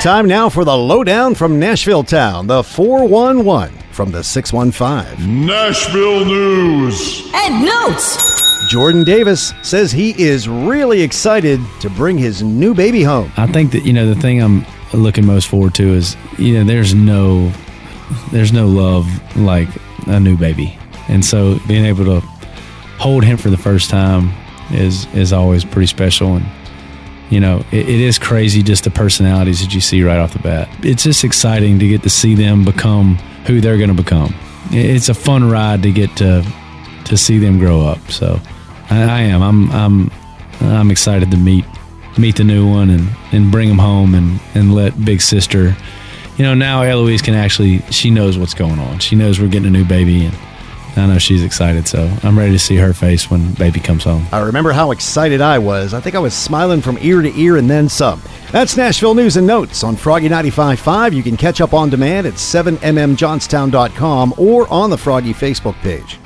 Time now for the lowdown from Nashville Town, the 411 from the 615. Nashville News. And notes. Jordan Davis says he is really excited to bring his new baby home. I think that you know the thing I'm looking most forward to is you know there's no there's no love like a new baby, and so being able to hold him for the first time is is always pretty special and you know, it, it is crazy just the personalities that you see right off the bat. It's just exciting to get to see them become who they're going to become. It's a fun ride to get to to see them grow up. So I, I am. I'm I'm I'm excited to meet meet the new one and and bring them home and and let big sister. You know, now Eloise can actually she knows what's going on. She knows we're getting a new baby and I know she's excited, so I'm ready to see her face when baby comes home. I remember how excited I was. I think I was smiling from ear to ear and then some. That's Nashville News and Notes on Froggy 95.5. You can catch up on demand at 7mmjohnstown.com or on the Froggy Facebook page.